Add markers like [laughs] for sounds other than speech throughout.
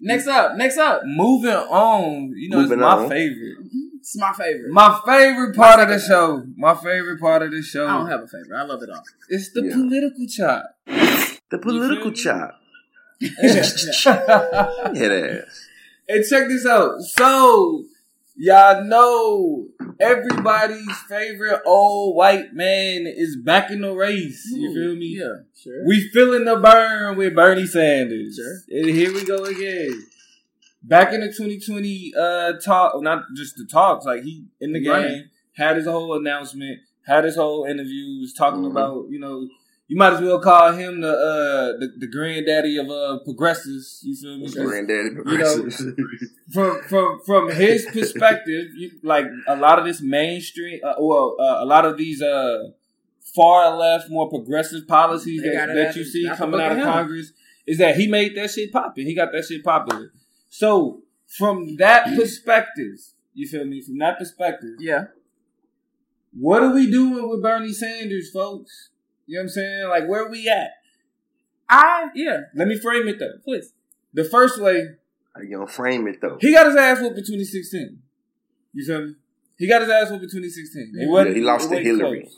Next up, next up. Moving on, you know, Moving it's my on. favorite. It's my favorite. My favorite part of the show. My favorite part of the show. I don't have a favorite. I love it all. It's the Yeah. political chop. The political feel me? chop. [laughs] [laughs] and check this out. So, y'all know everybody's favorite old white man is back in the race. You feel me? Yeah, sure. We feeling the Bern with Bernie Sanders. Sure. And here we go again. Back in the 2020 uh talk, not just the talks, like he in the game, Right. had his whole announcement, had his whole interviews talking Mhm. about, you know, you might as well call him the uh the, the granddaddy of uh progressives. You feel me? Granddaddy You know, [laughs] from from from his perspective, you, like a lot of this mainstream, uh, well, uh, a lot of these uh far left, more progressive policies They that, that out- you see coming out of of him. Congress is that he made that shit popping. He got that shit popular. So from that perspective, you feel me? From that perspective, yeah. what are we doing with Bernie Sanders, folks? You know what I'm saying? Like where we at? I yeah. Let me frame it though. Please. The first way How you gonna frame it though? He got his ass whooped in 2016. You feel me? He got his ass whooped in 2016. Yeah, he lost it to Hillary. close.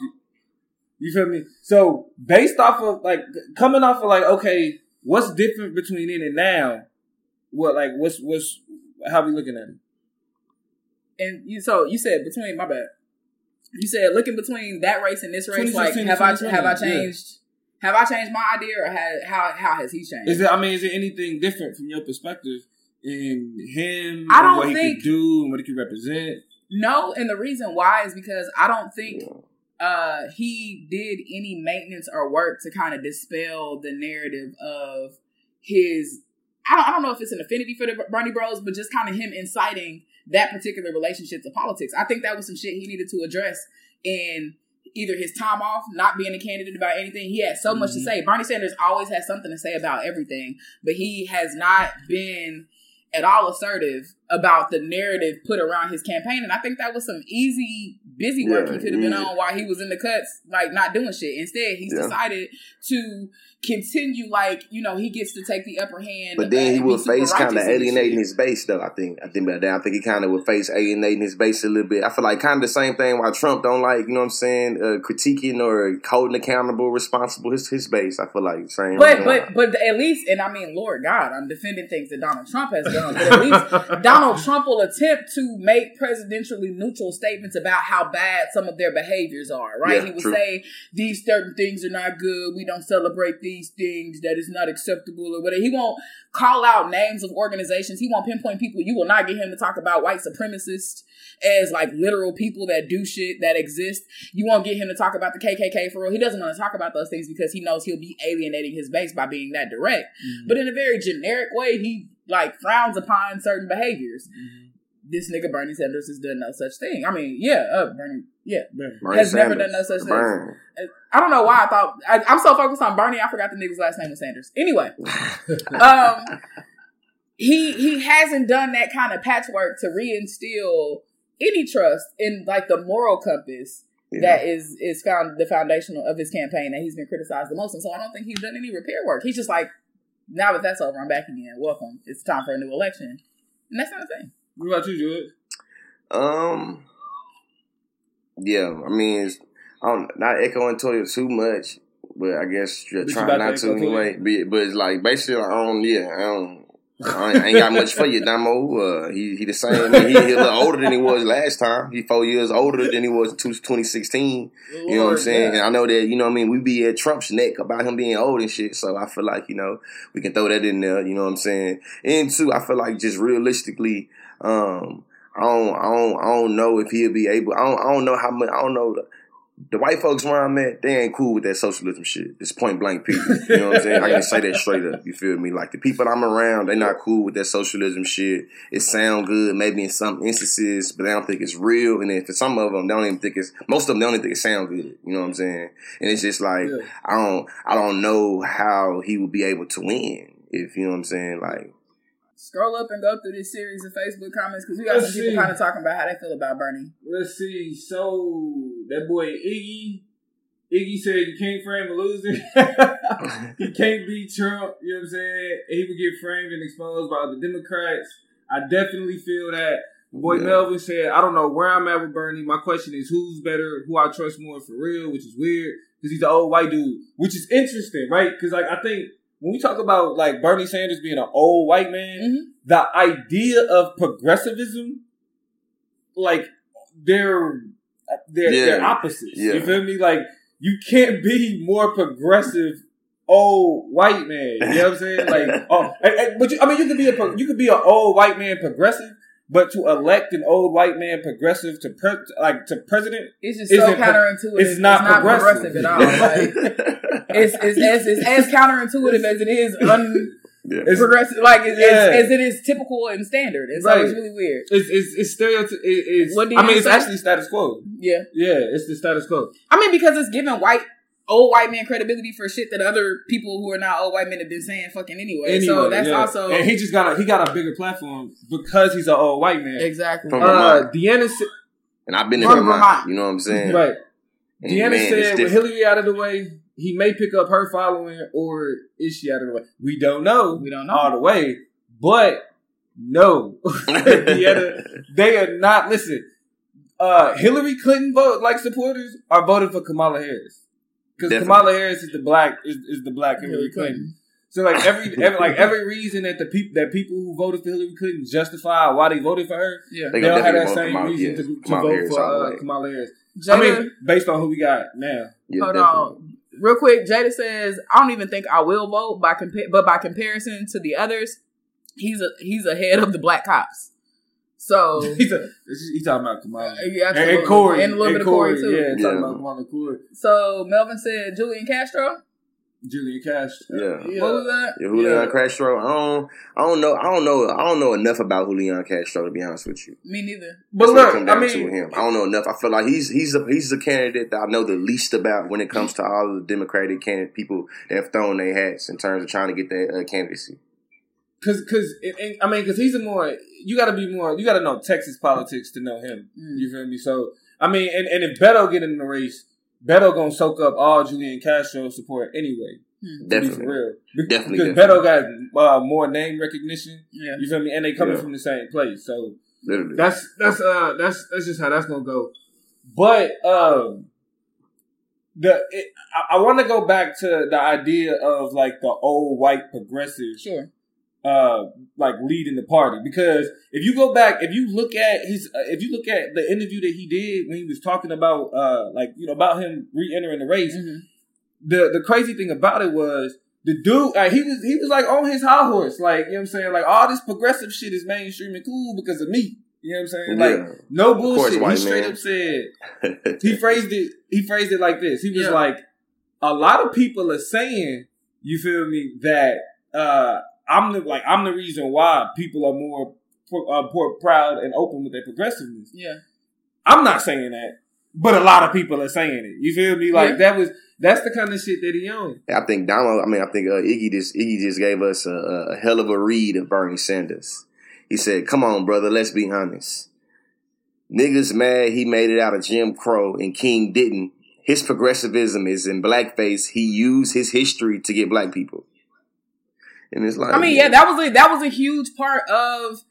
You feel me? So based off of like coming off of like okay, what's different between then and now? What like what's what's how we looking at it? And you so you said between my bad. You said looking between that race and this race, like have I have I yeah. changed? Have I changed my idea, or had, how how has he changed? Is it? I mean, is there anything different from your perspective in him? I don't what he think- could do and what he could represent. no, and the reason why is because I don't think uh he did any maintenance or work to kind of dispel the narrative of his I don't, I don't know if it's an affinity for the Bernie Bros, but just kind of him inciting that particular relationship to politics. I think that was some shit he needed to address in either his time off, not being a candidate about anything. He had so much to Mhm. say. Bernie Sanders always has something to say about everything, but he has not been at all assertive about the narrative put around his campaign. And I think that was some easy, busy work Yeah, he could have been on while he was in the cuts, like not doing shit. Instead, he's Yeah. decided to continue, like, you know, he gets to take the upper hand. But then he would face kind of righteous in this alienating his base, though. I think. I think about that. I think he kind of would face alienating his base a little bit. I feel like kind of the same thing. Why Trump don't like, you know what I'm saying, uh, critiquing or holding accountable, responsible his his base. I feel like same. But but but at least, and I mean, Lord God, I'm defending things that Donald Trump has done. But at least Donald [laughs] Trump will attempt to make presidentially neutral statements about how bad some of their behaviors are. Right? Yeah, he will true. say these certain things are not good. We don't celebrate these things. That is not acceptable or whatever. He won't call out names of organizations. He won't pinpoint people. You will not get him to talk about white supremacists as like literal people that do shit that exist. You won't get him to talk about the KKK for real. He doesn't want to talk about those things because he knows he'll be alienating his base by being that direct. Mm-hmm. But in a very generic way, he like frowns upon certain behaviors. This nigga Bernie Sanders has done no such thing. I mean, yeah, uh, Bernie, yeah, Bernie has never done no such thing. I don't know why I thought I, I'm so focused on Bernie. I forgot the nigga's last name was Sanders. Anyway, [laughs] um, he he hasn't done that kind of patchwork to reinstill any trust in like the moral compass Yeah. that is is found the foundational of his campaign that he's been criticized the most. And so I don't think he's done any repair work. He's just like, now that that's over, I'm back again. Welcome. It's time for a new election. And that's not a thing. What about you, George? Um. Yeah, I mean, it's, I'm not echoing Toya too much, but I guess you're But trying about not to to anyway. But, but it's like basically, I don't. Yeah, I don't. I ain't- I ain't got much for you, Damo. Uh, he he the same. He, he a little [laughs] older than he was last time. He four years older than he was in 2016. You know what I'm saying? yeah. And I know that, you know what I mean, we be at Trump's neck about him being old and shit. So I feel like, you know, we can throw that in there, you know what I'm saying? And two, I feel like just realistically, um, I don't, I don't, I don't know if he'll be able. I don't, I don't know how much. I don't know. The, the white folks where I'm at, they ain't cool with that socialism shit. It's point blank people. You know what I'm saying? I can say that straight up. You feel me? Like the people I'm around, they not cool with that socialism shit. It sound good, maybe in some instances, but they don't think it's real. And then for some of them, they don't even think it's. Most of them, they don't even think it sound good. You know what I'm saying? And it's just like Yeah. I don't, I don't know how he would be able to win. If you know what I'm saying, like Scroll up and go through this series of Facebook comments because we got Let's some people kind of talking about how they feel about Bernie. Let's see. So that boy Iggy, Iggy said you can't frame a loser. [laughs] he can't beat Trump. You know what I'm saying? He would get framed and exposed by the Democrats. I definitely feel that. Boy Yeah. Melvin said, I don't know where I'm at with Bernie. My question is who's better, who I trust more for real, which is weird because he's an old white dude, which is interesting, right? Because like I think when we talk about like Bernie Sanders being an old white man, Mhm. the idea of progressivism, like they're they're, Yeah. they're opposites. Yeah. You feel me? Like you can't be more progressive old white man. You know what I'm saying? [laughs] Like, oh, and- and- but you, I mean, you could be a you could be an old white man progressive, but to elect an old white man progressive to pre- like to president, It's just so Isn't pro- counterintuitive. it's not progressive. at all. Like, [laughs] it's, it's, as, it's as counterintuitive as it is un- yeah. it's progressive, like as, Yeah. as it is typical and standard. And so Right. it's really weird. it's it's, it's stereotype. It, it's What do you I mean, it's say? actually status quo. Yeah. Yeah, it's the status quo. I mean, because it's giving white, old white men credibility for shit that other people who are not old white men have been saying fucking anyway. so that's yeah. also. and he just got a he got a bigger platform because he's an old white man. exactly. From Uh, Deanna said, and I've been in Vermont. Vermont. You know what I'm saying? right. And Deanna man, said with. Hillary out of the way, he may pick up her following, or is she out of the way? We don't know we don't know all the way, but no, [laughs] Deanna, they are not. Listen, uh, Hillary Clinton vote like supporters are voting for Kamala Harris because Kamala Harris is the black is, is the black Hillary Clinton. So like every, every like every reason that the people that people who voted for Hillary Clinton justify why they voted for her, Yeah. They they gonna don't have that same Kamala- reason yes, to, to vote Harris for uh. Kamala Harris. Jada, I mean, based on who we got now. Yeah, hold definitely. on. Real quick, Jada says, I don't even think I will vote by compa- but by comparison to the others, he's a he's ahead of the black cops. So [laughs] He's a, he's talking about Kamala. yeah, And, absolutely. and Cory. and a little and bit of Cory too. Yeah, talking Yeah. about Kamala Cory. So Melvin said Julian Castro. Julian Cash. Yeah. What was that? Yeah, Julian Yeah. Castro. I don't. I don't know. I don't know. I don't know enough about Julian Castro to be honest with you. Me neither. But That's look, I mean, to him. I don't know enough. I feel like he's he's a he's a candidate that I know the least about when it comes to all the Democratic candidate people that have thrown their hats in terms of trying to get that uh, candidacy. Cause, cause, and- and- I mean, cause he's a more. You got to be more. You got to know Texas politics to know him. Mm. You feel me? So, I mean, and, and if Beto get in the race, Beto gonna soak up all Julian Castro support anyway. Hmm. For Definitely. real. Be- Definitely, Because definitely. Beto got uh, more name recognition. Yeah. You feel me? And they coming Yeah. from the same place. So Literally. that's that's uh that's that's just how that's gonna go. But um, the it, I, I want to go back to the idea of like the old white progressive Sure. Uh like leading the party because if you go back if you look at his uh, if you look at the interview that he did when he was talking about uh like you know about him re-entering the race Mhm. the the crazy thing about it was the dude like, he was he was like on his high horse like you know what I'm saying like all this progressive shit is mainstream and cool because of me you know what I'm saying like Yeah. no course, bullshit he straight man. up said [laughs] he phrased it he phrased it like this he was Yeah. like a lot of people are saying you feel me that uh i'm the like i'm the reason why people are more uh, more proud and open with their progressiveness Yeah. i'm not saying that but a lot of people are saying it you feel me like Yeah. that was that's the kind of shit that he on I think Donald. I mean, I think uh, Iggy just Iggy just gave us a, a hell of a read of Bernie Sanders. He said, "Come on, brother, let's be honest. Niggas mad he made it out of Jim Crow and King didn't. His progressivism is in blackface. He used his history to get black people." And it's like, I mean, yeah, that was a that was a huge part of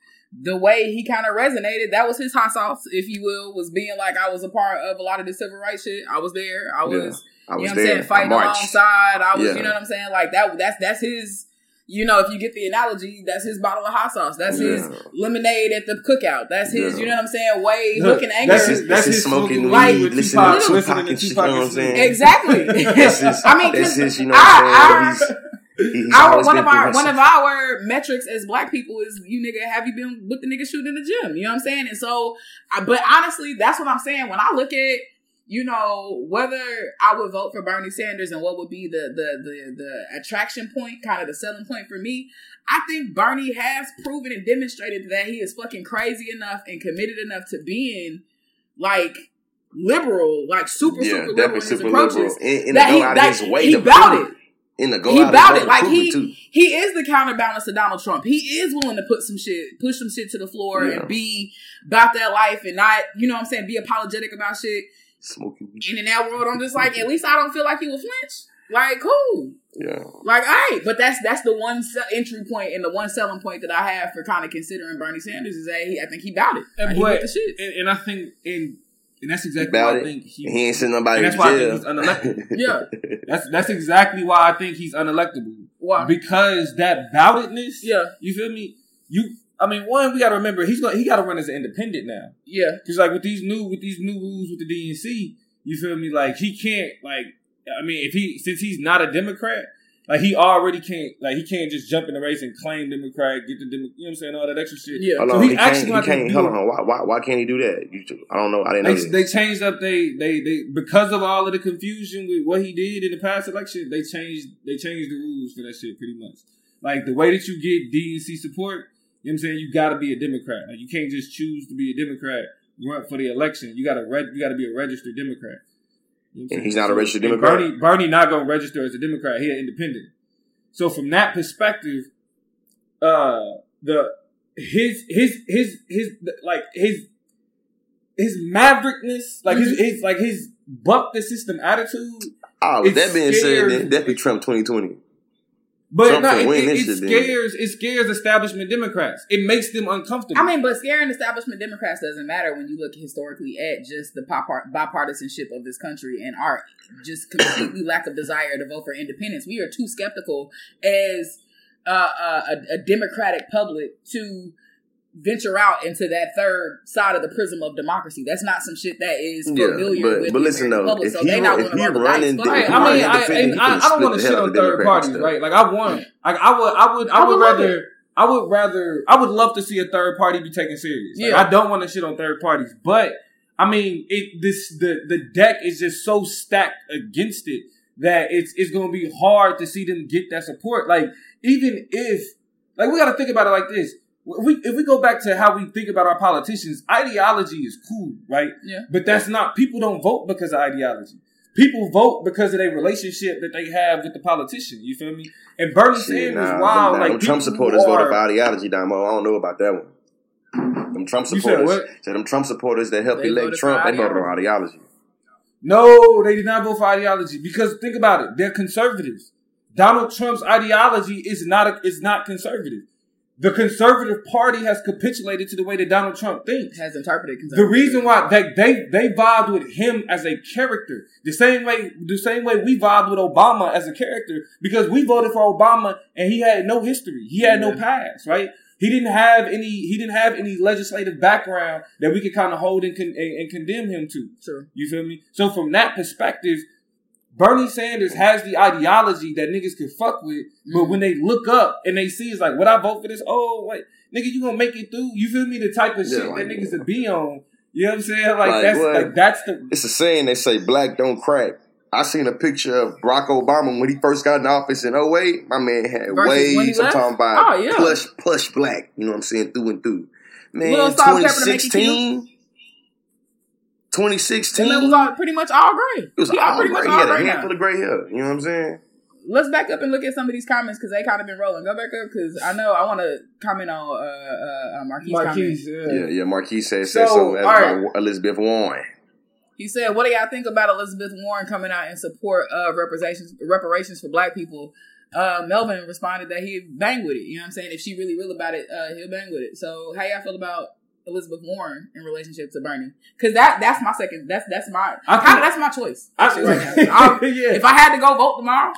the way he kind of resonated. That was his hot sauce, if you will, was being like I was a part of a lot of the civil rights shit. I was there. I was, I you was know what I'm there. saying, fighting I marched. alongside. I was, Yeah. you know what I'm saying, like that. That's that's his. You know, if you get the analogy, that's his bottle of hot sauce. That's his lemonade at the cookout. That's his, Yeah. you know what I'm saying, way Look, looking angry. that's his- That's his his smoking smoking weed, weed, listening listening to to Tupac Tupac and shit. You know what I'm saying? exactly. [laughs] That's his, I mean, that's 'cause his, you know what I'm saying? He's, he- he's our one of our one of our metrics as black people is you nigga have you been with the nigga shooting in the gym? You know what I'm saying? And so, I, but honestly, that's what I'm saying. When I look at you know whether I would vote for Bernie Sanders and what would be the the the the attraction point, kind of the selling point for me, I think Bernie has proven and demonstrated that he is fucking crazy enough and committed enough to being like liberal, like super yeah, super liberal in definitely his super approaches. liberal. And, and That he, that his way he to bout it. And to go He out bout his it. Like he too. he is the counterbalance to Donald Trump. He is willing to put some shit, push some shit to the floor Yeah. and be about that life and not, you know what I'm saying, be apologetic about shit. Smoking. And in that world, I'm just like, at least I don't feel like you will flinch. Like, cool. Yeah. Like, all right. But that's that's the one se- entry point and the one selling point that I have for kind of considering Bernie Sanders is that he, I think he bought it. And, Like, but, with the shit. and, and I think, and, and that's exactly About why I think he, He ain't sending nobody And to that's why I think he's unelectable. [laughs] Yeah. that's that's exactly why I think he's unelectable. Why? Because that boutedness, Yeah. you feel me? You, I mean, one, we got to remember he's going he got to run as an independent now. Yeah. Because like with these new with these new rules with the DNC, you feel me? Like he can't like I mean if he since he's not a Democrat, like he already can't like he can't just jump in the race and claim Democrat, get the Demo, you know what I'm saying, all that extra shit. Yeah. Oh, hold So on, he he, actually can't. He can't. Hold on. Why, why? Why can't he do that? You, two- I don't know. I didn't know. They, this. they changed up they they they because of all of the confusion with what he did in the past election, they changed they changed the rules for that shit pretty much. Like the way that you get DNC support, you know what I'm saying, you gotta be a Democrat. Like you can't just choose to be a Democrat, run for the election. You gotta reg- you gotta be a registered Democrat. You know And he's not a registered and Democrat? Bernie Bernie not gonna register as a Democrat, he an independent. So from that perspective, uh the his his his his like his his maverickness, like his, his like his buck the system attitude. oh, that being said, scares- then definitely Trump 2020. But Trump no, it, it, it shit, then. scares it scares establishment Democrats. It makes them uncomfortable. I mean, but scaring establishment Democrats doesn't matter when you look historically at just the bipartisanship of this country and our just completely lack of desire to vote for independence. We are too skeptical as uh, uh, a, a democratic public to venture out into that third side of the prism of democracy. That's not some shit that is Yeah, familiar but- with but the listen, though, public. if So he they not if going to he roll running the- Fuck Right, I mean, I, defended, and he I, I don't want to the shit on third Democrats, parties, though. right? Like I want, like I would, I would, I I would would love rather, I would rather, I would love to see a third party be taken serious. Like, Yeah. I don't want to shit on third parties, but I mean, it this the the deck is just so stacked against it that it's it's gonna be hard to see them get that support. Like even if, like we got to think about it like this. If we, if we go back to how we think about our politicians, ideology is cool, right? Yeah. But that's not people don't vote because of ideology. People vote because of their relationship that they have with the politician. You feel me? And Bernie Shit, Sanders, nah, wow, them- like Trump supporters who voted are- for ideology, Damo. I don't know about that one. Them Trump You said supporters, what? said them Trump supporters that helped They elect Trump, they voted on ideology. No, they did not vote for ideology because think about it. They're conservatives. Donald Trump's ideology is not a, is not conservative. The conservative party has capitulated to the way that Donald Trump thinks. has interpreted The reason why they they they vibed with him as a character, the same way the same way we vibed with Obama as a character, because we voted for Obama and he had no history, he had no past, right? He didn't have any he didn't have any legislative background that we could kind of hold and, con- and, and condemn him to. Sure. You feel me? So from that perspective, Bernie Sanders has the ideology that niggas can fuck with, but Mm-hmm. when they look up and they see it's like, would I vote for this? Oh, wait, nigga, you gonna make it through? You feel me? The type of Yeah, shit like- that niggas would be on. You know what I'm saying? Like, Like, that's what? like that's the It's a saying they say black don't crack. I seen a picture of Barack Obama when he first got in office in 08. My man had Versus when he waves. I'm talking about Oh, yeah. plush, plush black. You know what I'm saying? Through and through. Man, Little salt, pepper to make you 2016. 2016. And that was all pretty much all gray. it was yeah, all pretty gray. much He had all a gray now. handful of gray hair. You know what I'm saying? Let's back up and look at some of these comments because they kind of been rolling. Go back up because I know I want to comment on uh, uh, uh, Marquis. Marquise. comment. Yeah. Yeah, yeah. Marquis said, said So, so. As all right. Elizabeth Warren. He said, "What do y'all think about Elizabeth Warren coming out in support of reparations reparations for Black people?" Uh, Melvin responded that he'd bang with it. You know what I'm saying? If she really real about it, uh, he'll bang with it. So, how y'all feel about Elizabeth Warren in relationship to Bernie? Because that that's my second. That's that's my I kinda, that's my choice. I- right now. [laughs] [laughs] Yeah. if I had to go vote tomorrow,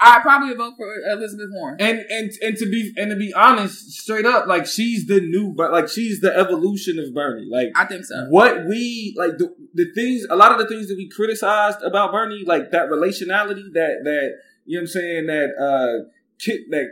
I'd probably vote for Elizabeth Warren. and and and to be and to be honest, straight up, like she's the new, but like she's the evolution of Bernie. Like I think so. what we like the the things a lot of the things that we criticized about Bernie, like that relationality, that that you know what I'm saying, that uh ki- that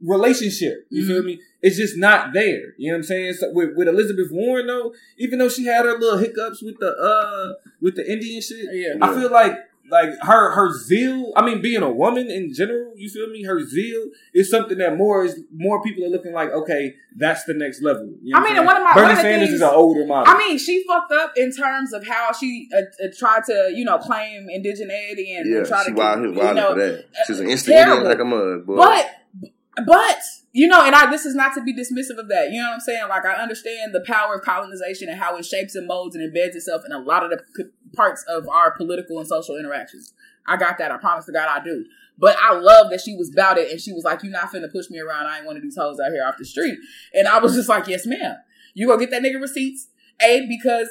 relationship, you feel me? It's just not there. You know what I'm saying? So with, with Elizabeth Warren though, even though she had her little hiccups with the uh with the Indian shit, Yeah. I feel like like her her zeal. I mean, being a woman in general, you feel me? Her zeal is something that more is more people are looking like. Okay, that's the next level. You know I mean, and one of my- Bernie one of Sanders things- is an older model. I mean, she fucked up in terms of how she uh, uh, tried to, you know, claim indigeneity and, Yeah, and try she to, wild, he was you know, for that. She was an uh, instant idiot terrible. like a mug, boy. But But you know, and I this is not to be dismissive of that. You know what I'm saying? Like I understand the power of colonization and how it shapes and molds and embeds itself in a lot of the parts of our political and social interactions. I got that. I promise to God I do. But I love that she was about it and she was like, You're not finna push me around. I ain't one of these hoes out here off the street. And I was just like, Yes, ma'am. You go get that nigga receipts. A, because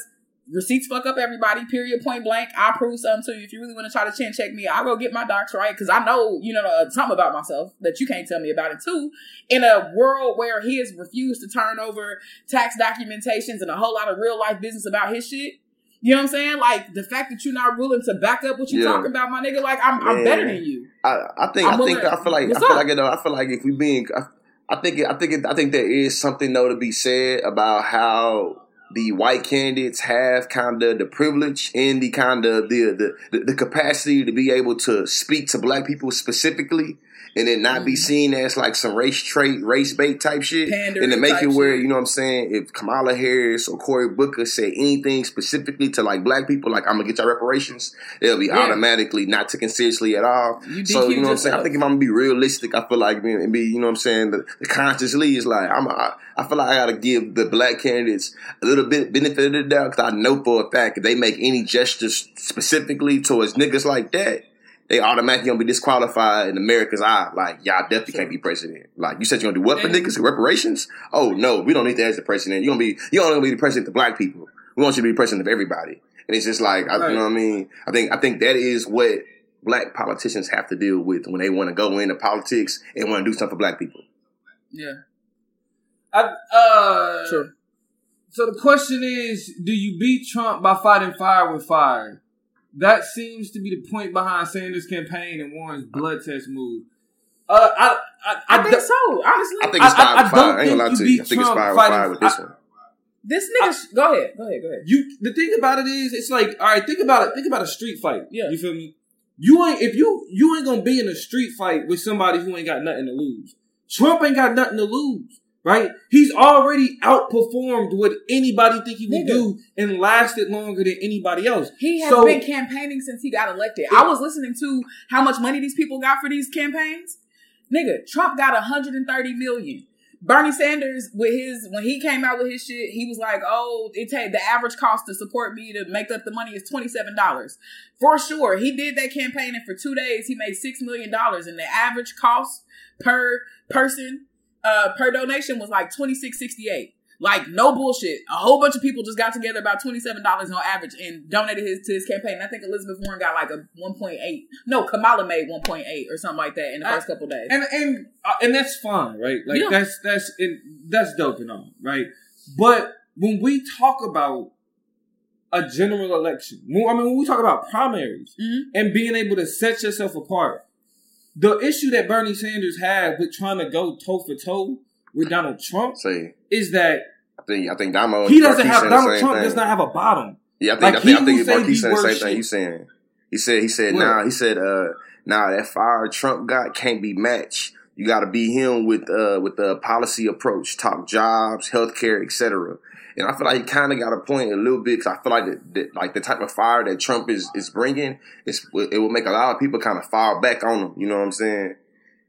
receipts fuck up everybody, period, point blank. I prove something to you. If you really want to try to chin check me, I'll go get my docs right because I know, you know, uh, something about myself that you can't tell me about it too. In a world where he has refused to turn over tax documentations and a whole lot of real life business about his shit. You know what I'm saying? Like the fact that you're not willing to back up what you Yeah. talking about, my nigga. Like I'm, I'm better than you. I, I think I'm I think willing- I feel like I feel up? like you know I feel like if we being I, I think it, I think it, I think there is something though to be said about how the white candidates have kind of the privilege and the kind of the, the the capacity to be able to speak to black people specifically and then not be Mhm. seen as like some race trait, race bait type shit. Pandering and to make it where, shit. you know what I'm saying, if Kamala Harris or Cory Booker say anything specifically to like black people, like I'm gonna get your reparations, it'll be Yeah. automatically not taken seriously at all. You So you know what I'm saying? I think if I'm gonna be realistic, I feel like being be, you know what I'm saying, the, the consciously is like I'm I, I feel like I gotta give the black candidates a little bit benefit of the doubt because I know for a fact if they make any gestures specifically towards niggas like that, they automatically gonna be disqualified in America's eye. Like, y'all definitely can't be president. Like, you said you're gonna do what for niggas? Reparations? Oh no, we don't need that as the president. You're gonna be you only gonna be the president of black people. We want you to be president of everybody. And it's just like, I, you know what I mean? I think I think that is what black politicians have to deal with when they want to go into politics and want to do something for black people. Yeah, I, uh, sure. So the question is, do you beat Trump by fighting fire with fire? That seems to be the point behind Sanders' campaign and Warren's blood test move. Uh, I, I, I, I, think do- so. Honestly, I think it's I- I- fire I with don't I ain't gonna lie think to you you. I think it's Trump fire with fighting- fire with this I- one. this nigga. go ahead. Go ahead. Go ahead. you the thing about it is, it's like, all right, think about it. Think about a street fight. Yeah. you feel me? You ain't if you you ain't gonna be in a street fight with somebody who ain't got nothing to lose. Trump ain't got nothing to lose, right? He's already outperformed what anybody think he would Nigga. do and lasted longer than anybody else. He has So- been campaigning since he got elected. I was listening to how much money these people got for these campaigns. Nigga, Trump got 130 million. Bernie Sanders, with his when he came out with his shit, he was like, "Oh, it take the average cost to support me to make up the money is twenty seven dollars for sure." He did that campaign, and for two days, he made six million dollars, and the average cost per person uh per donation was like twenty six sixty eight. Like no bullshit. A whole bunch of people just got together about twenty seven dollars on average and donated his to his campaign. I think Elizabeth Warren got like a one point eight. No, Kamala made one point eight or something like that in the I- first couple days. and and uh, and that's fine, right? Like Yeah. that's that's and that's dope and all, right? But when we talk about a general election, when, I mean, when we talk about primaries Mhm. and being able to set yourself apart, the issue that Bernie Sanders had with trying to go toe for toe with Donald Trump Say, is that I think I think Damo. he doesn't Marquis have Donald Trump thing. does not have a bottom. Yeah, I think Like, I think, I think Marquis the saying the same thing. He's saying he said he said What? nah he said uh nah that fire Trump got can't be matched. You got to be him with uh with the policy approach, talk jobs, healthcare, etc. And I feel like he kind of got a point a little bit because I feel like that, that like the type of fire that Trump is is bringing, it's, it will make a lot of people kind of fire back on him. You know what I'm saying?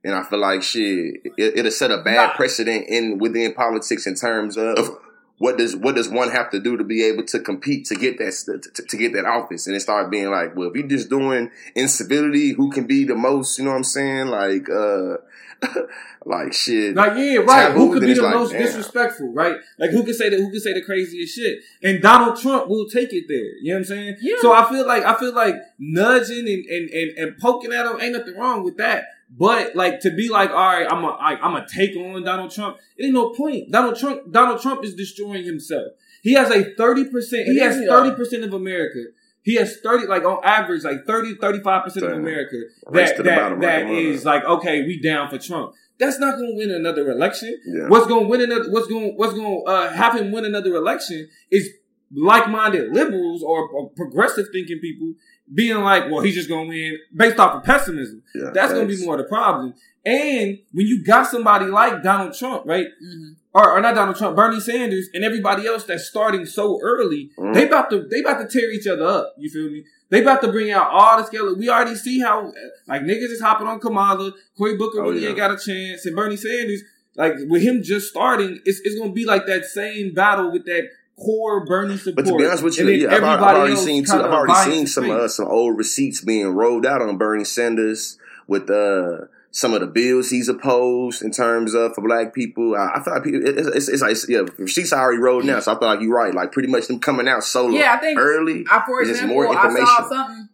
And I feel like shit, it, it'll set a bad Nah. precedent in within politics in terms of what does what does one have to do to be able to compete to get that to, to get that office? And it started being like, well, if you're just doing incivility, who can be the most? You know what I'm saying? Like, uh, [laughs] like shit. Like yeah, right. Taboo, who could be the like, most damn. disrespectful, right? Like who could say that? Who could say the craziest shit? And Donald Trump will take it there. You know what I'm saying? Yeah. So I feel like I feel like nudging and and and, and poking at him ain't nothing wrong with that. But like to be like, all right, I'm a I, I'm a take on Donald Trump. It ain't no point. Donald Trump Donald Trump is destroying himself. He has a thirty percent. He has is he, though? thirty percent of America. He has 30, like on average, like 30, 35% of America that, that, that like like, okay, we down for Trump. That's not going to win another election. Yeah. What's going to win another? What's going? What's going to uh, have him win another election is like-minded liberals or, or progressive thinking people being like, well, he's just gonna win based off of pessimism. Yeah, That's gonna be more of the problem. And when you got somebody like Donald Trump, right? Mhm. Or, or not Donald Trump, Bernie Sanders, and everybody else that's starting so early, Mhm. they about to they about to tear each other up. You feel me? They about to bring out all the scale. We already see how like niggas is hopping on Kamala. Cory Booker Oh, really yeah. ain't got a chance, and Bernie Sanders, like with him just starting, it's, it's gonna be like that same battle with that core Bernie support. But to be honest with you, yeah, I've, I've already seen too. I've already seen some uh, some old receipts being rolled out on Bernie Sanders with uh some of the bills he's opposed in terms of for black people. I, I feel like people, it's, it's, it's like yeah, receipts are already rolled now, so I feel like you're right. Like pretty much them coming out solo Yeah, I think early. I, for example, more I saw information. something.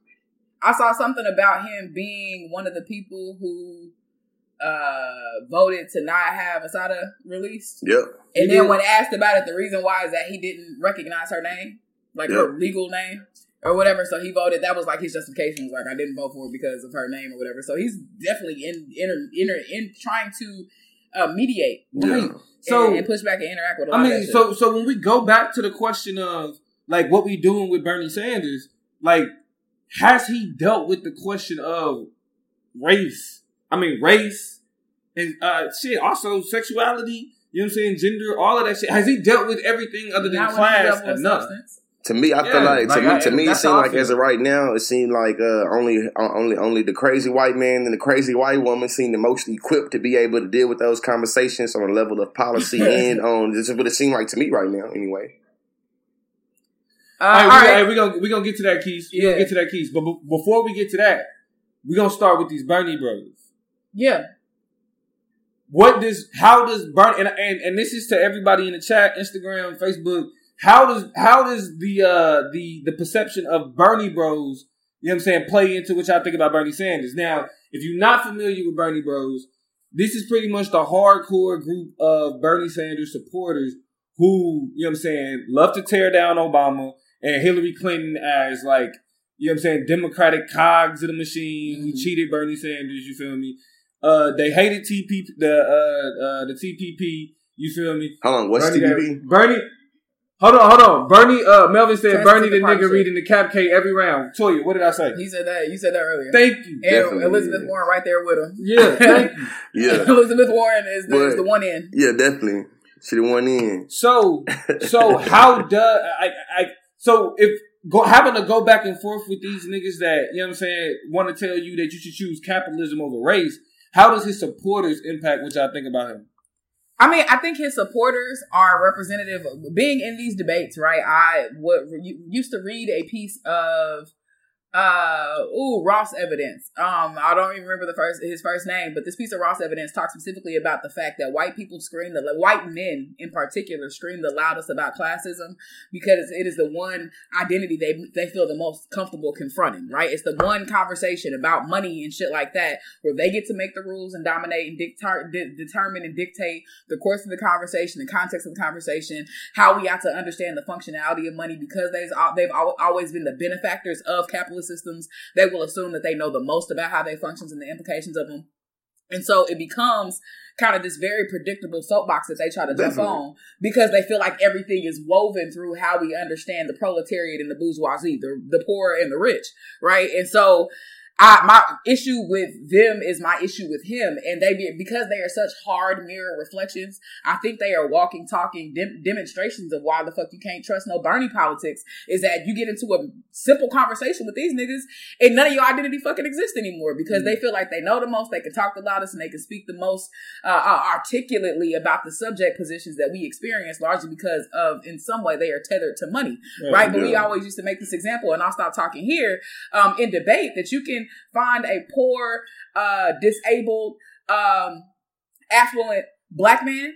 I saw something about him being one of the people who uh voted to not have Assata released. Yep. And He then did. when asked about it, the reason why is that he didn't recognize her name, like Yeah. her legal name or whatever. So he voted. That was like his justification. Was like I didn't vote for it because of her name or whatever. So he's definitely in in in, in trying to uh, mediate Yeah. So and, and push back and interact with. A lot I of mean, that shit. so so when we go back to the question of like what we doing with Bernie Sanders, like has he dealt with the question of race? I mean, race and uh shit, also sexuality. You know what I'm saying? Gender, all of that shit. Has he dealt with everything other than Not class dealt with enough? substance. To me, I feel like, like, to me, I- to me, it seemed like as of right now, it seemed like uh, only, uh, only, only the crazy white man and the crazy white woman seem the most equipped to be able to deal with those conversations on a level of policy [laughs] and on. This is what it seemed like to me right now. Anyway, Uh, All right, all we, right. hey, we gonna we're gonna get to that, Keys. We Yeah. gonna get to that, Keys. But be- before we get to that, we're gonna start with these Bernie brothers. Yeah. What does how does Bernie and, and and this is to everybody in the chat, Instagram, Facebook. How does how does the uh the the perception of Bernie Bros, you know what I'm saying, play into what y'all think about Bernie Sanders? Now, if you're not familiar with Bernie Bros, this is pretty much the hardcore group of Bernie Sanders supporters who, you know what I'm saying, love to tear down Obama and Hillary Clinton as like, you know what I'm saying, Democratic cogs of the machine who Mhm. cheated Bernie Sanders, you feel me? Uh, they hated TP, the uh, uh, the TPP. You feel me? hold on, what's Bernie, TPP? Bernie, hold on, hold on. Bernie, uh, Melvin said Transitive Bernie the nigga reading the cap K every round. Toya, what did I say? He said that. You said that earlier. Thank you. and Definitely, Elizabeth yeah. Warren right there with him. Yeah, thank you. [laughs] Yeah, [laughs] Elizabeth Warren is the, is the one in. yeah, definitely. She the one in. So, [laughs] so how does I, I? So if go having to go back and forth with these niggas that you know what I'm saying want to tell you that you should choose capitalism over race, how does his supporters impact what y'all think about him? I mean, I think his supporters are representative of being in these debates, right? I would used to read a piece of uh ooh Ross evidence. Um I don't even remember the first his first name, but this piece of Ross evidence talks specifically about the fact that white people scream the white men in particular scream the loudest about classism because it is the one identity they they feel the most comfortable confronting, right? It's the one conversation about money and shit like that where they get to make the rules and dominate and dictate, de- determine and dictate the course of the conversation, the context of the conversation, how we have to understand the functionality of money because they've they've always been the benefactors of capitalist systems. They will assume that they know the most about how they functions and the implications of them. And so it becomes kind of this very predictable soapbox that they try to jump on because they feel like everything is woven through how we understand the proletariat and the bourgeoisie, the, the poor and the rich, right? And so I, my issue with them is my issue with him, and they be, because they are such hard mirror reflections. I think they are walking, talking dem- demonstrations of why the fuck you can't trust no Bernie politics. Is that you get into a simple conversation with these niggas, and none of your identity fucking exists anymore because they feel like they know the most, they can talk the loudest, and they can speak the most uh, uh, articulately about the subject positions that we experience, largely because of in some way they are tethered to money right? But we always used to make this example, and I'll stop talking here um, in debate that you can find a poor, uh, disabled, um, affluent black man,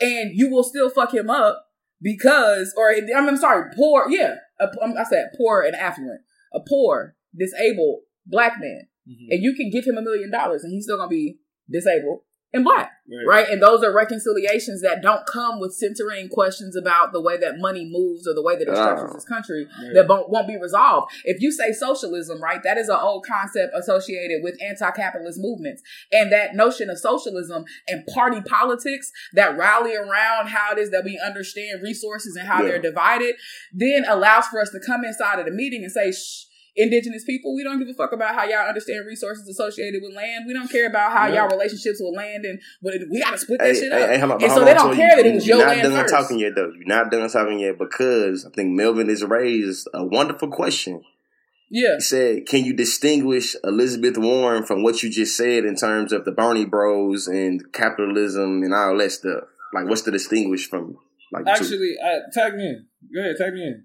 and you will still fuck him up because, or I'm, I'm sorry, poor, yeah, a, I said poor and affluent, a poor, disabled black man, and you can give him a million dollars, and he's still gonna be disabled and black. Right. And those are reconciliations that don't come with centering questions about the way that money moves or the way that it structures Oh. this country Right. that won't, won't be resolved. If you say socialism, right, that is an old concept associated with anti-capitalist movements. And that notion of socialism and party politics that rally around how it is that we understand resources and how Yeah. they're divided, then allows for us to come inside of the meeting and say, shh, indigenous people, we don't give a fuck about how y'all understand resources associated with land. We don't care about how Yeah. y'all relationships with land and what it, we got to split that Hey, shit hey, up. hey, on, and so they on, don't care you- that it was you're your not land done first. talking yet, though. You're not done talking yet because I think Melvin has raised a wonderful question. Yeah. He said, "Can you distinguish Elizabeth Warren from what you just said in terms of the Bernie Bros and capitalism and all that stuff? Like, what's the distinguish from like? Actually, uh, tag me in. Go ahead, tag me in.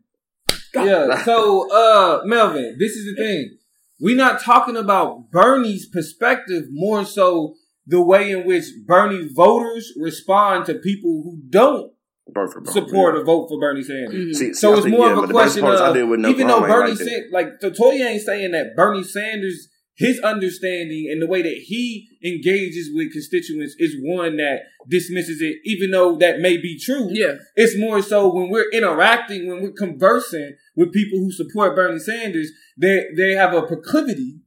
Go. Yeah. [laughs] So, uh, Melvin, this is the thing. We're not talking about Bernie's perspective, more so the way in which Bernie voters respond to people who don't Vote for Bernie. support or vote for Bernie Sanders. Mhm. See, see, So I it's think, more yeah, of a question of no even though Bernie like that. Like so Toya ain't saying that Bernie Sanders, his understanding and the way that he engages with constituents is one that dismisses it, even though that may be true. Yeah. It's more so when we're interacting, when we're conversing with people who support Bernie Sanders, they they have a proclivity.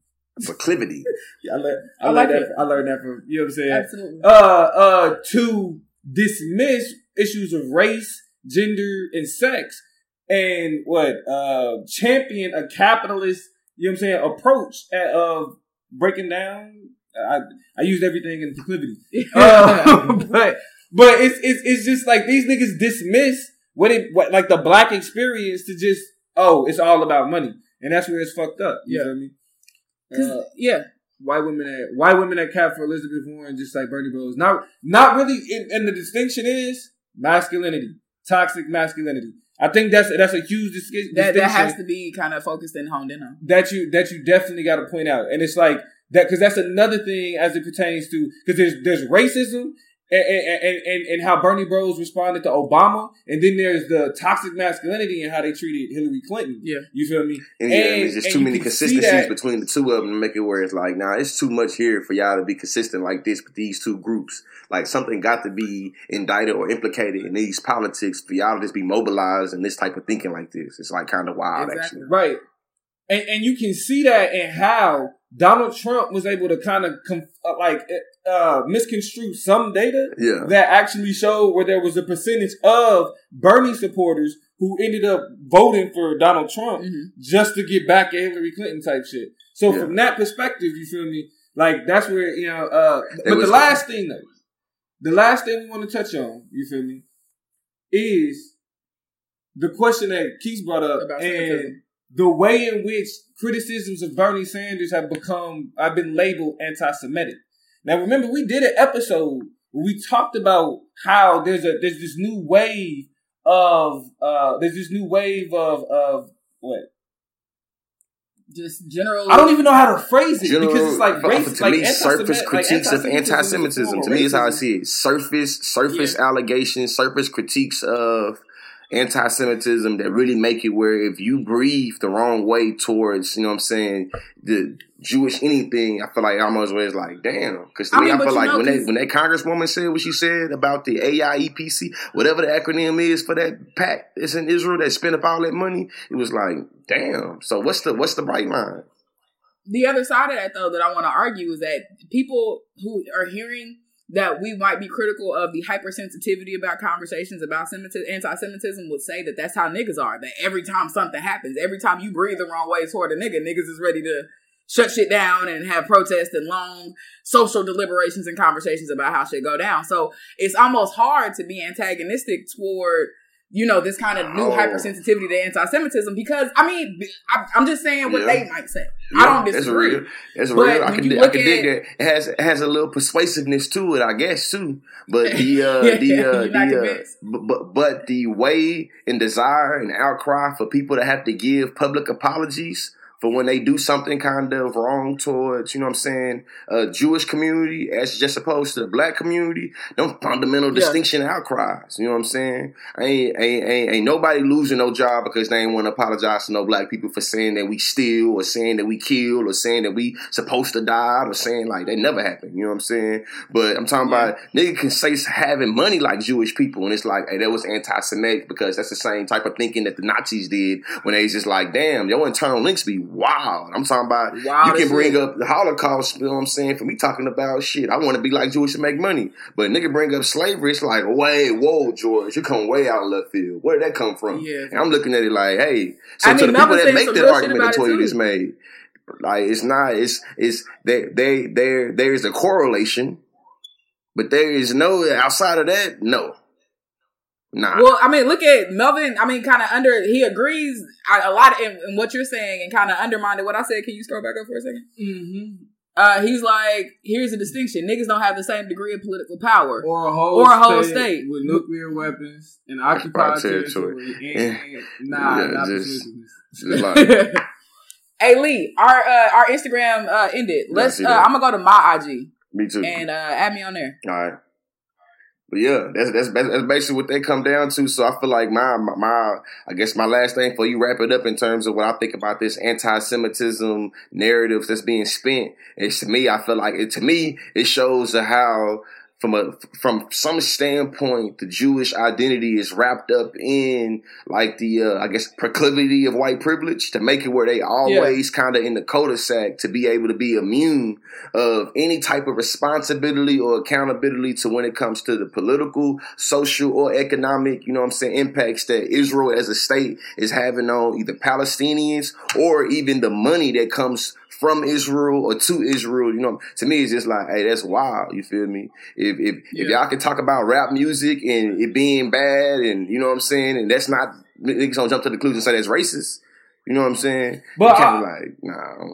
proclivity. [laughs] I, learned, I, I learned like that. it. I learned that from you know what I'm saying. Absolutely. Uh, uh, to dismiss issues of race, gender, and sex, and what uh champion a capitalist. You know what I'm saying? Approach at, of breaking down. I I used everything in proclivity. [laughs] Uh, [laughs] but but it's it's it's just like these niggas dismiss what it what like the black experience to just oh it's all about money and that's where it's fucked up. You Yeah. feel me? 'Cause- Uh, yeah. white women at white women at cap for Elizabeth Warren just like Bernie Bros. Not not really. And, and the distinction is masculinity, toxic masculinity. I think that's that's a huge dis- That, that has to be kind of focused and honed in on. that you that you definitely got to point out. And it's like that because that's another thing as it pertains to because there's there's racism and and, and and and how Bernie Bros responded to Obama, and then there's the toxic masculinity and how they treated Hillary Clinton. Yeah. You feel me? And, yeah, and And- there's just and too many can consistencies between the two of them to make it where it's like, nah, it's too much here for y'all to be consistent like this with these two groups. Like something got to be indicted or implicated in these politics for y'all to just be mobilized and this type of thinking like this. It's like kind of wild, Exactly. actually. Right. And and you can see that in how Donald Trump was able to kind of com- uh, like uh, misconstrue some data Yeah. that actually showed where there was a percentage of Bernie supporters who ended up voting for Donald Trump Mhm. just to get back at Hillary Clinton type shit. So Yeah. from that perspective, you feel me? Like that's where you know. Uh, but the last thing though, the last thing we want to touch on, you feel me, is the question that Keith brought up About and semitism. The way in which criticisms of Bernie Sanders have become, I've been labeled anti-Semitic. Now, remember, we did an episode where we talked about how there's a there's this new wave of uh there's this new wave of of what Just general. I don't even know how to phrase it General, because it's like race, to like me, surface critiques like of anti-Semitism is anti-Semitism. To me, is how I see it. Surface, surface allegations, surface critiques of anti-Semitism that really make it where if you breathe the wrong way towards, you know what I'm saying, the Jewish anything, I feel like almost where it's like, damn. Because to I me, mean, I feel like know, when that when that Congresswoman said what she said about the AIPAC, whatever the acronym is for that pack that's in Israel that spent up all that money, it was like, damn. So what's the what's the bright line? the other side of that though that I want to argue is that people who are hearing that we might be critical of the hypersensitivity about conversations about anti-Semitism would say that that's how niggas are. That every time something happens, every time you breathe the wrong way toward a nigga, niggas is ready to shut shit down and have protests and long social deliberations and conversations about how shit go down. So it's almost hard to be antagonistic toward you know this kind of new Oh. hypersensitivity to anti-Semitism because I mean I, I'm just saying what Yeah. they might say. I don't disagree. real. That's But real. I can, I look can dig at- that. It has it has a little persuasiveness to it, I guess too. But [laughs] the uh, Yeah, the uh, the uh, but but the way and desire and outcry for people to have to give public apologies for when they do something kind of wrong towards, you know what I'm saying, a Jewish community as just opposed to the black community, them fundamental Yeah. distinction outcries. You know what I'm saying? Ain't, ain't, ain't, ain't nobody losing no job because they ain't want to apologize to no black people for saying that we steal or saying that we kill or saying that we supposed to die or saying like that never happened. You know what I'm saying? But I'm talking Yeah. about nigga can say having money like Jewish people and it's like, hey, that was anti-Semitic because that's the same type of thinking that the Nazis did when they just like, damn, your internal links be wild. I'm talking about Wild you can bring shit. up the Holocaust, you know what I'm saying, for me talking about shit. I want to be like Jewish to make money. But nigga bring up slavery, it's like, wait, whoa, George, you come way out of left field. Where did that come from? Yeah. And I'm looking at it like, hey, so I to mean, the people that make that argument that Toya just made, like it's not, it's it's they they there there's a correlation, but there is no outside of that, no. Nah. Well, I mean, look at Melvin. I mean, kind of under. He agrees a a lot in, in what you're saying, and kind of undermined what I said. Can you scroll back up for a second? Mm-hmm. Uh, he's like, here's a distinction: niggas don't have the same degree of political power. Or a whole Or a whole state, state. with nuclear weapons and occupied Occupied territory. territory. And, nah, Yeah, not just- positionless. Just [laughs] like, hey Lee, our uh, our Instagram uh, ended. Let's. Uh. I'm gonna go to my IG me too. and uh, add me on there. All right. But yeah, that's, that's that's basically what they come down to. So I feel like my, my my I guess my last thing for you wrap it up in terms of what I think about this anti-Semitism narrative that's being spent It's to me I feel like it to me it shows how from a from some standpoint the Jewish identity is wrapped up in like the uh, I guess proclivity of white privilege to make it where they always kind of in the cul-de-sac to be able to be immune of any type of responsibility or accountability to when it comes to the political, social, or economic, you know what I'm saying, impacts that Israel as a state is having on either Palestinians or even the money that comes from Israel or to Israel, you know, to me it's just like, hey, that's wild. You feel me? If if if y'all can talk about rap music and it being bad and you know what I'm saying, and that's not niggas don't jump to the conclusion and say that's racist. You know what I'm saying? But you I- can't be like, nah,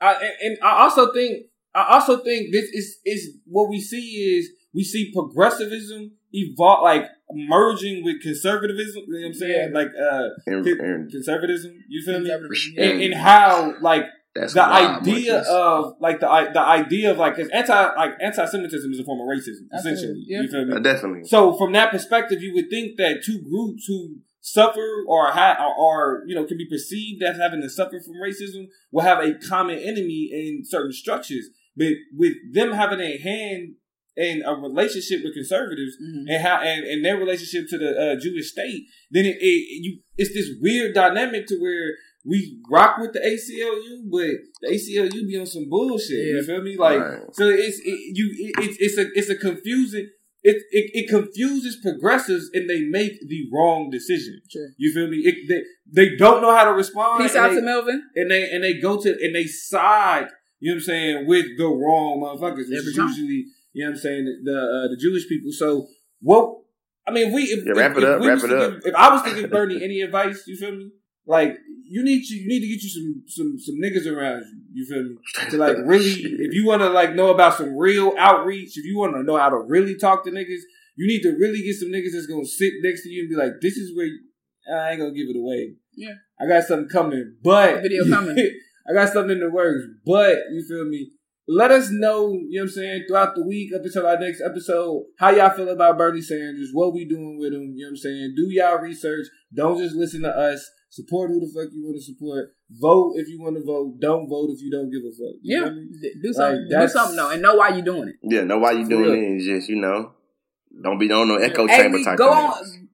I and, and I also think I also think this is is what we see is we see progressivism evolve like merging with conservatism. You know what I'm saying? Yeah. Like uh and, and conservatism. You feel me? Yeah. And, and how like that's the idea of like the the idea of like 'cause anti like anti-Semitism is a form of racism essentially. Absolutely, yeah. You feel me? Uh, definitely. So from that perspective, you would think that two groups who suffer or ha- or, or you know can be perceived as having to suffer from racism will have a common enemy in certain structures. But with them having a hand in a relationship with conservatives Mhm. and how and, and their relationship to the uh, Jewish state, then it, it you it's this weird dynamic to where we rock with the ACLU, but the ACLU be on some bullshit. You feel me? Like Right. so it's it, you it, it's it's a it's a confusing it, it it confuses progressives and they make the wrong decision. Sure. You feel me? It, they they don't know how to respond. Peace out they, to Melvin. and they and they go to and they side. You know what I'm saying with the wrong motherfuckers, which Every is time. usually you know what I'm saying the uh, the Jewish people. So what? I mean, we if, Yeah, wrap if, it if up, we wrap it to up. give- if I was to give Bernie any advice, you feel me? Like you need to you need to get you some some some niggas around you. You feel me? To like [laughs] really, if you want to like know about some real outreach, if you want to know how to really talk to niggas, you need to really get some niggas that's gonna sit next to you and be like, "This is where you, I ain't gonna give it away." Yeah. I got something coming, but Video coming. [laughs] I got something in the works, but you feel me? Let us know, you know what I'm saying, throughout the week up until our next episode, how y'all feel about Bernie Sanders, what we doing with him, you know what I'm saying? Do y'all research. Don't just listen to us. Support who the fuck you want to support. Vote if you want to vote. Don't vote if you don't give a fuck. You Yeah, feel me? D- do something. do something though, and know why you're doing it. Yeah, know why you For doing real. it. It's just you know, don't be on no echo Hey, chamber Lee, type. go of on, niggas.